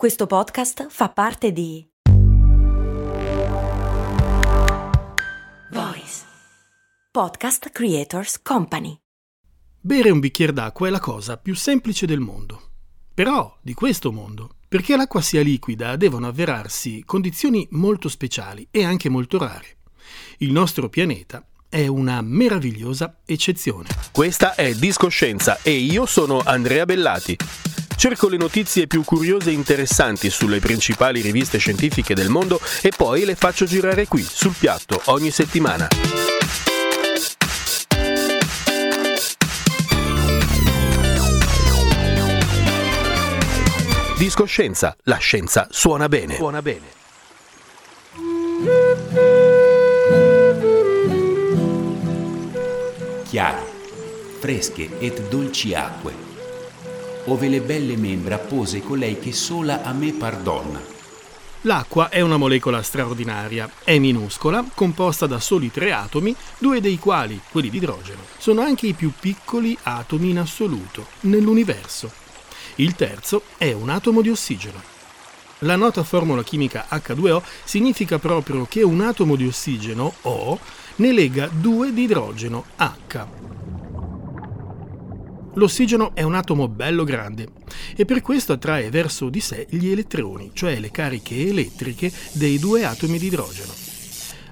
Questo podcast fa parte di Voice Podcast Creators Company. Bere un bicchiere d'acqua è la cosa più semplice del mondo. Però di questo mondo. Perché l'acqua sia liquida devono avverarsi condizioni molto speciali e anche molto rare. Il nostro pianeta è una meravigliosa eccezione. Questa è Discoscienza e io sono Andrea Bellati. Cerco le notizie più curiose e interessanti sulle principali riviste scientifiche del mondo e poi le faccio girare qui, sul piatto, ogni settimana. Discoscienza, la scienza suona bene. Suona bene. Chiare, fresche et dolci acque, ove le belle membra pose colei che sola a me pardonna. L'acqua è una molecola straordinaria, è minuscola, composta da soli tre atomi, due dei quali, quelli di idrogeno, sono anche i più piccoli atomi in assoluto nell'universo. Il terzo è un atomo di ossigeno. La nota formula chimica H2O significa proprio che un atomo di ossigeno, O, ne lega due di idrogeno, H. L'ossigeno è un atomo bello grande e per questo attrae verso di sé gli elettroni, cioè le cariche elettriche dei due atomi di idrogeno.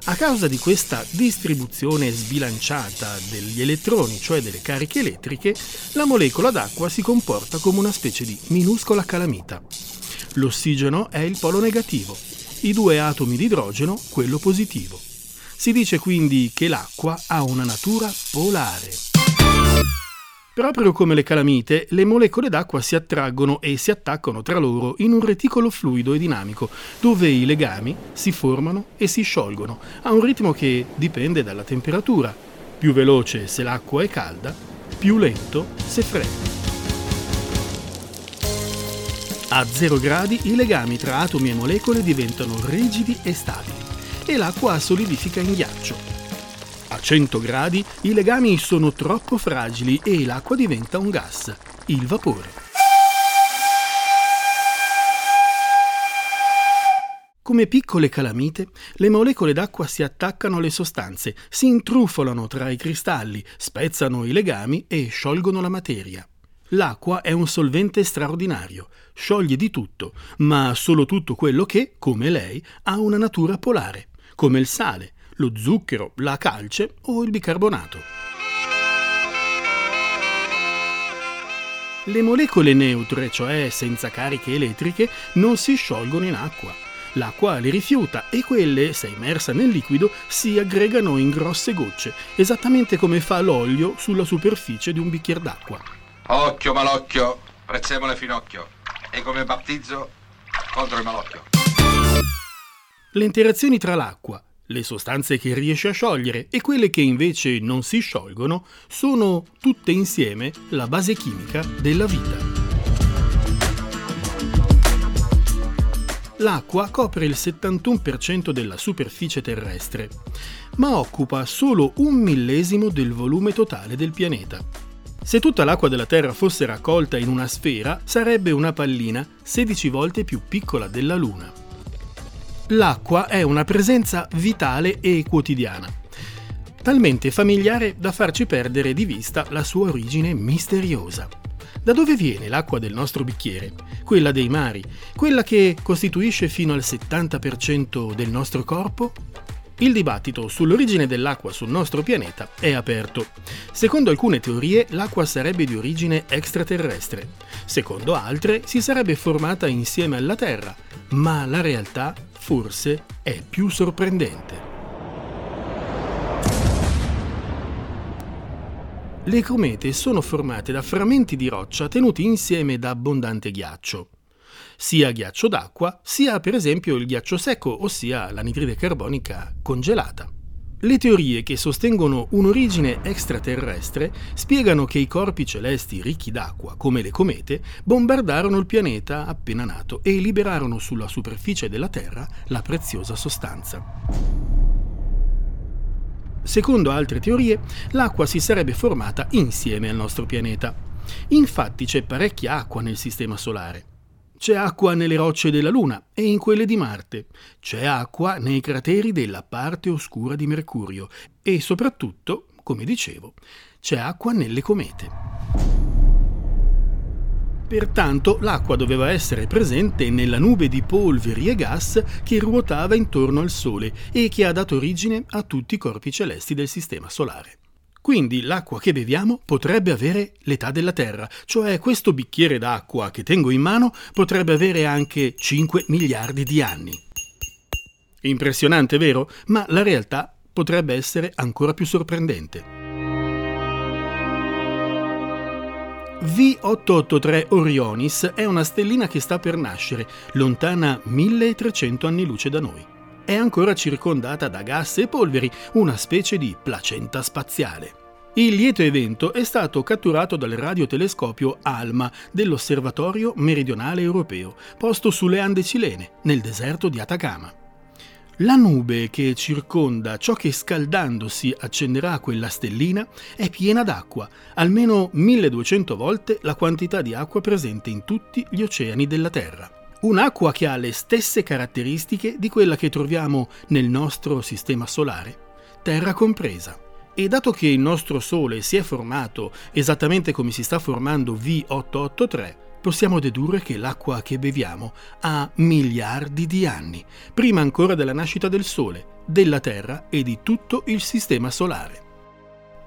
A causa di questa distribuzione sbilanciata degli elettroni, cioè delle cariche elettriche, la molecola d'acqua si comporta come una specie di minuscola calamita. L'ossigeno è il polo negativo, i due atomi di idrogeno quello positivo. Si dice quindi che l'acqua ha una natura polare. Proprio come le calamite, le molecole d'acqua si attraggono e si attaccano tra loro in un reticolo fluido e dinamico, dove i legami si formano e si sciolgono a un ritmo che dipende dalla temperatura. Più veloce se l'acqua è calda, più lento se fredda. A 0 gradi i legami tra atomi e molecole diventano rigidi e stabili e l'acqua solidifica in ghiaccio. A 100 gradi i legami sono troppo fragili e l'acqua diventa un gas, il vapore. Come piccole calamite, le molecole d'acqua si attaccano alle sostanze, si intrufolano tra i cristalli, spezzano i legami e sciolgono la materia. L'acqua è un solvente straordinario, scioglie di tutto, ma solo tutto quello che, come lei, ha una natura polare, come il sale, lo zucchero, la calce o il bicarbonato. Le molecole neutre, cioè senza cariche elettriche, non si sciolgono in acqua. L'acqua le rifiuta e quelle, se immersa nel liquido, si aggregano in grosse gocce, esattamente come fa l'olio sulla superficie di un bicchiere d'acqua. Occhio malocchio, prezzemolo finocchio. E come battizzo contro il malocchio. Le interazioni tra l'acqua, le sostanze che riesce a sciogliere e quelle che invece non si sciolgono sono tutte insieme la base chimica della vita. L'acqua copre il 71% della superficie terrestre, ma occupa solo un millesimo del volume totale del pianeta. Se tutta l'acqua della Terra fosse raccolta in una sfera, sarebbe una pallina 16 volte più piccola della Luna. L'acqua è una presenza vitale e quotidiana, talmente familiare da farci perdere di vista la sua origine misteriosa. Da dove viene l'acqua del nostro bicchiere? Quella dei mari, quella che costituisce fino al 70% del nostro corpo? Il dibattito sull'origine dell'acqua sul nostro pianeta è aperto. Secondo alcune teorie l'acqua sarebbe di origine extraterrestre, secondo altre si sarebbe formata insieme alla Terra, ma la realtà forse è più sorprendente. Le comete sono formate da frammenti di roccia tenuti insieme da abbondante ghiaccio. Sia ghiaccio d'acqua, sia per esempio il ghiaccio secco, ossia l'anidride carbonica congelata. Le teorie che sostengono un'origine extraterrestre spiegano che i corpi celesti ricchi d'acqua, come le comete, bombardarono il pianeta appena nato e liberarono sulla superficie della Terra la preziosa sostanza. Secondo altre teorie, l'acqua si sarebbe formata insieme al nostro pianeta. Infatti c'è parecchia acqua nel Sistema Solare. C'è acqua nelle rocce della Luna e in quelle di Marte. C'è acqua nei crateri della parte oscura di Mercurio e soprattutto, come dicevo, c'è acqua nelle comete. Pertanto l'acqua doveva essere presente nella nube di polveri e gas che ruotava intorno al Sole e che ha dato origine a tutti i corpi celesti del Sistema Solare. Quindi l'acqua che beviamo potrebbe avere l'età della Terra, cioè questo bicchiere d'acqua che tengo in mano potrebbe avere anche 5 miliardi di anni. Impressionante, vero? Ma la realtà potrebbe essere ancora più sorprendente. V883 Orionis è una stellina che sta per nascere, lontana 1300 anni luce da noi è ancora circondata da gas e polveri, una specie di placenta spaziale. Il lieto evento è stato catturato dal radiotelescopio ALMA dell'Osservatorio Meridionale Europeo, posto sulle Ande cilene, nel deserto di Atacama. La nube che circonda ciò che scaldandosi accenderà quella stellina è piena d'acqua, almeno 1200 volte la quantità di acqua presente in tutti gli oceani della Terra. Un'acqua che ha le stesse caratteristiche di quella che troviamo nel nostro sistema solare, Terra compresa. E dato che il nostro Sole si è formato esattamente come si sta formando V883, possiamo dedurre che l'acqua che beviamo ha miliardi di anni, prima ancora della nascita del Sole, della Terra e di tutto il sistema solare.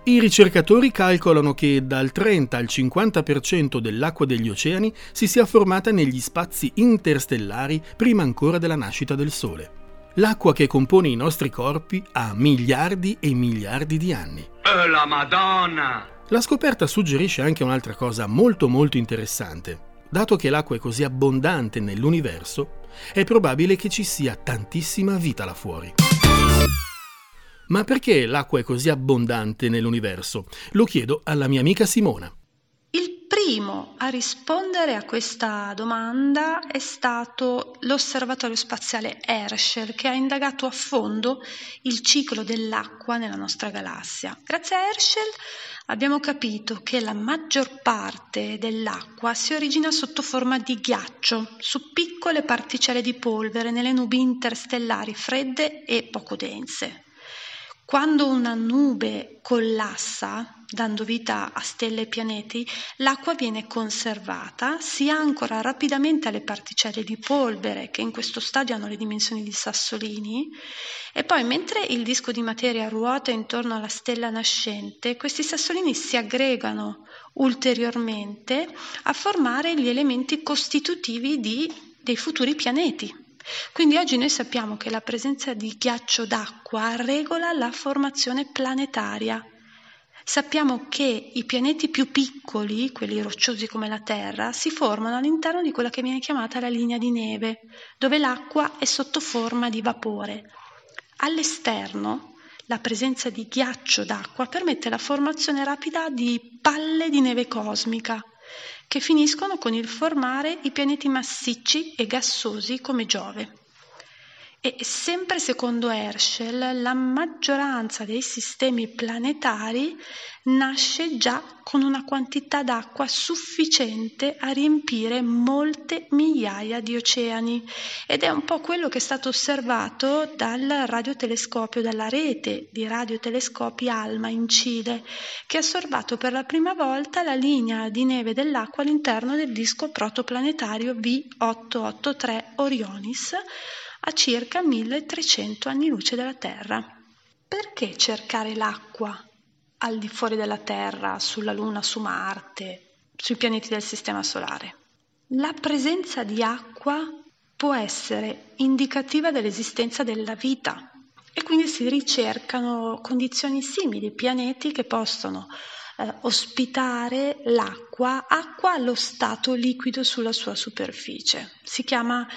I ricercatori calcolano che dal 30 al 50% dell'acqua degli oceani si sia formata negli spazi interstellari prima ancora della nascita del Sole. L'acqua che compone i nostri corpi ha miliardi e miliardi di anni. Oh la Madonna! La scoperta suggerisce anche un'altra cosa molto molto interessante. Dato che l'acqua è così abbondante nell'universo, è probabile che ci sia tantissima vita là fuori. Ma perché l'acqua è così abbondante nell'universo? Lo chiedo alla mia amica Simona. Il primo a rispondere a questa domanda è stato l'osservatorio spaziale Herschel che ha indagato a fondo il ciclo dell'acqua nella nostra galassia. Grazie a Herschel abbiamo capito che la maggior parte dell'acqua si origina sotto forma di ghiaccio, su piccole particelle di polvere nelle nubi interstellari fredde e poco dense. Quando una nube collassa, dando vita a stelle e pianeti, l'acqua viene conservata, si ancora rapidamente alle particelle di polvere, che in questo stadio hanno le dimensioni di sassolini, e poi mentre il disco di materia ruota intorno alla stella nascente, questi sassolini si aggregano ulteriormente a formare gli elementi costitutivi di, dei futuri pianeti. Quindi oggi noi sappiamo che la presenza di ghiaccio d'acqua regola la formazione planetaria. Sappiamo che i pianeti più piccoli, quelli rocciosi come la Terra, si formano all'interno di quella che viene chiamata la linea di neve, dove l'acqua è sotto forma di vapore. All'esterno, la presenza di ghiaccio d'acqua permette la formazione rapida di palle di neve cosmica, che finiscono con il formare i pianeti massicci e gassosi come Giove. E sempre secondo Herschel, la maggioranza dei sistemi planetari nasce già con una quantità d'acqua sufficiente a riempire molte migliaia di oceani. Ed è un po' quello che è stato osservato dal radiotelescopio, dalla rete di radiotelescopi ALMA in Cile, che ha osservato per la prima volta la linea di neve dell'acqua all'interno del disco protoplanetario V883 Orionis a circa 1300 anni luce dalla Terra. Perché cercare l'acqua al di fuori della Terra, sulla Luna, su Marte, sui pianeti del Sistema Solare? La presenza di acqua può essere indicativa dell'esistenza della vita e quindi si ricercano condizioni simili, pianeti che possono eh, ospitare l'acqua, acqua allo stato liquido sulla sua superficie. Si chiama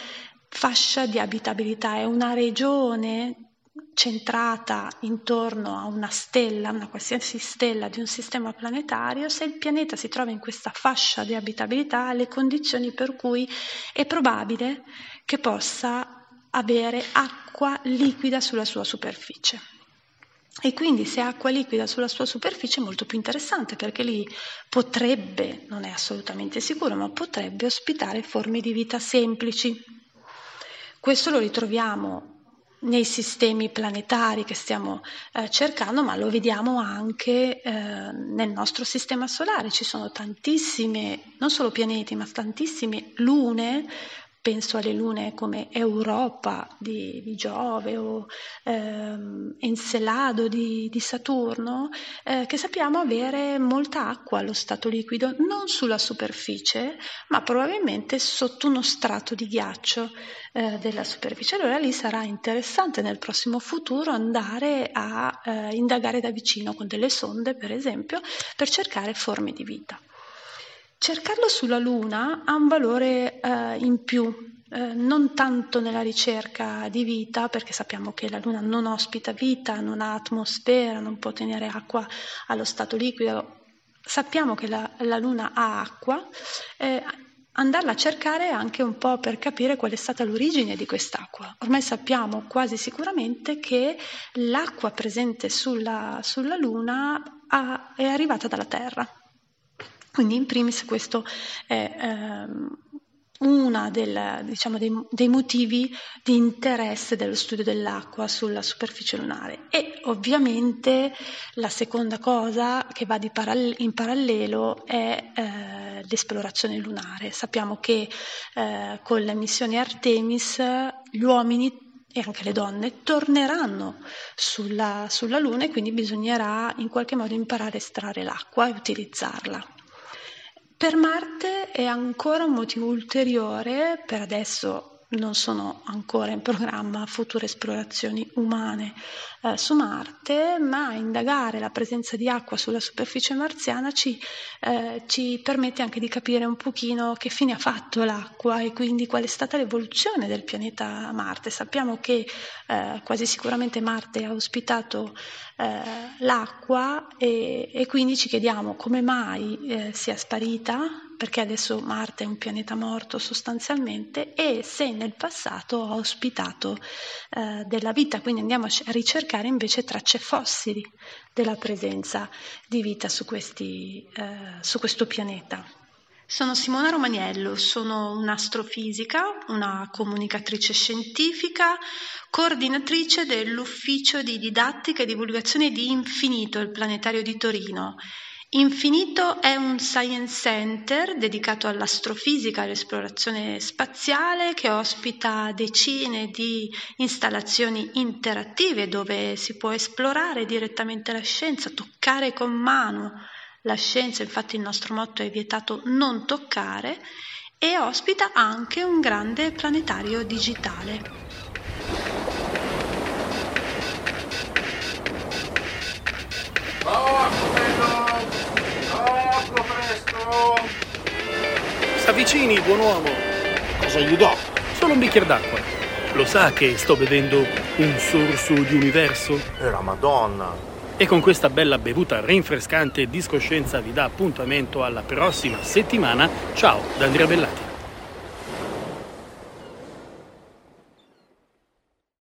fascia di abitabilità, è una regione centrata intorno a una stella, una qualsiasi stella di un sistema planetario, se il pianeta si trova in questa fascia di abitabilità, le condizioni per cui è probabile che possa avere acqua liquida sulla sua superficie. E quindi se acqua liquida sulla sua superficie è molto più interessante perché lì potrebbe, non è assolutamente sicuro, ma potrebbe ospitare forme di vita semplici. Questo lo ritroviamo nei sistemi planetari che stiamo eh, cercando, ma lo vediamo anche eh, nel nostro sistema solare. Ci sono tantissime, non solo pianeti, ma tantissime lune penso alle lune come Europa di, di Giove o ehm, Encelado di, di Saturno, eh, che sappiamo avere molta acqua allo stato liquido, non sulla superficie, ma probabilmente sotto uno strato di ghiaccio eh, della superficie. Allora lì sarà interessante nel prossimo futuro andare a eh, indagare da vicino con delle sonde, per esempio, per cercare forme di vita. Cercarlo sulla Luna ha un valore eh, in più, eh, non tanto nella ricerca di vita, perché sappiamo che la Luna non ospita vita, non ha atmosfera, non può tenere acqua allo stato liquido. Sappiamo che la, la Luna ha acqua, eh, andarla a cercare anche un po' per capire qual è stata l'origine di quest'acqua. Ormai sappiamo quasi sicuramente che l'acqua presente sulla, sulla Luna ha, è arrivata dalla Terra quindi in primis questo è ehm, uno diciamo, dei, dei, motivi di interesse dello studio dell'acqua sulla superficie lunare e ovviamente la seconda cosa che va parallelo, in parallelo è eh, l'esplorazione lunare. Sappiamo che eh, con le missioni Artemis gli uomini e anche le donne torneranno sulla, sulla Luna e quindi bisognerà in qualche modo imparare a estrarre l'acqua e utilizzarla. Per Marte è ancora un motivo ulteriore, per adesso non sono ancora in programma future esplorazioni umane eh, su Marte, ma indagare la presenza di acqua sulla superficie marziana ci, eh, ci, permette anche di capire un pochino che fine ha fatto l'acqua e quindi qual è stata l'evoluzione del pianeta Marte. Sappiamo che eh, quasi sicuramente Marte ha ospitato eh, l'acqua e, e, quindi ci chiediamo come mai eh, sia sparita perché adesso Marte è un pianeta morto sostanzialmente e se nel passato ha ospitato eh, della vita, quindi andiamo a ricercare invece tracce fossili della presenza di vita su, questi, eh, su questo pianeta. Sono Simona Romaniello, sono un'astrofisica, una comunicatrice scientifica, coordinatrice dell'ufficio di didattica e divulgazione di Infinito, il planetario di Torino Infinito è un science center dedicato all'astrofisica e all'esplorazione spaziale che ospita decine di installazioni interattive dove si può esplorare direttamente la scienza, toccare con mano la scienza, infatti il nostro motto è vietato non toccare, e ospita anche un grande planetario digitale. S'avvicini, buon uomo. Cosa gli do? Solo un bicchiere d'acqua. Lo sa che sto bevendo un sorso di universo? E la Madonna. E con questa bella bevuta rinfrescante e discoscienza vi dà appuntamento alla prossima settimana. Ciao da Andrea Bellati.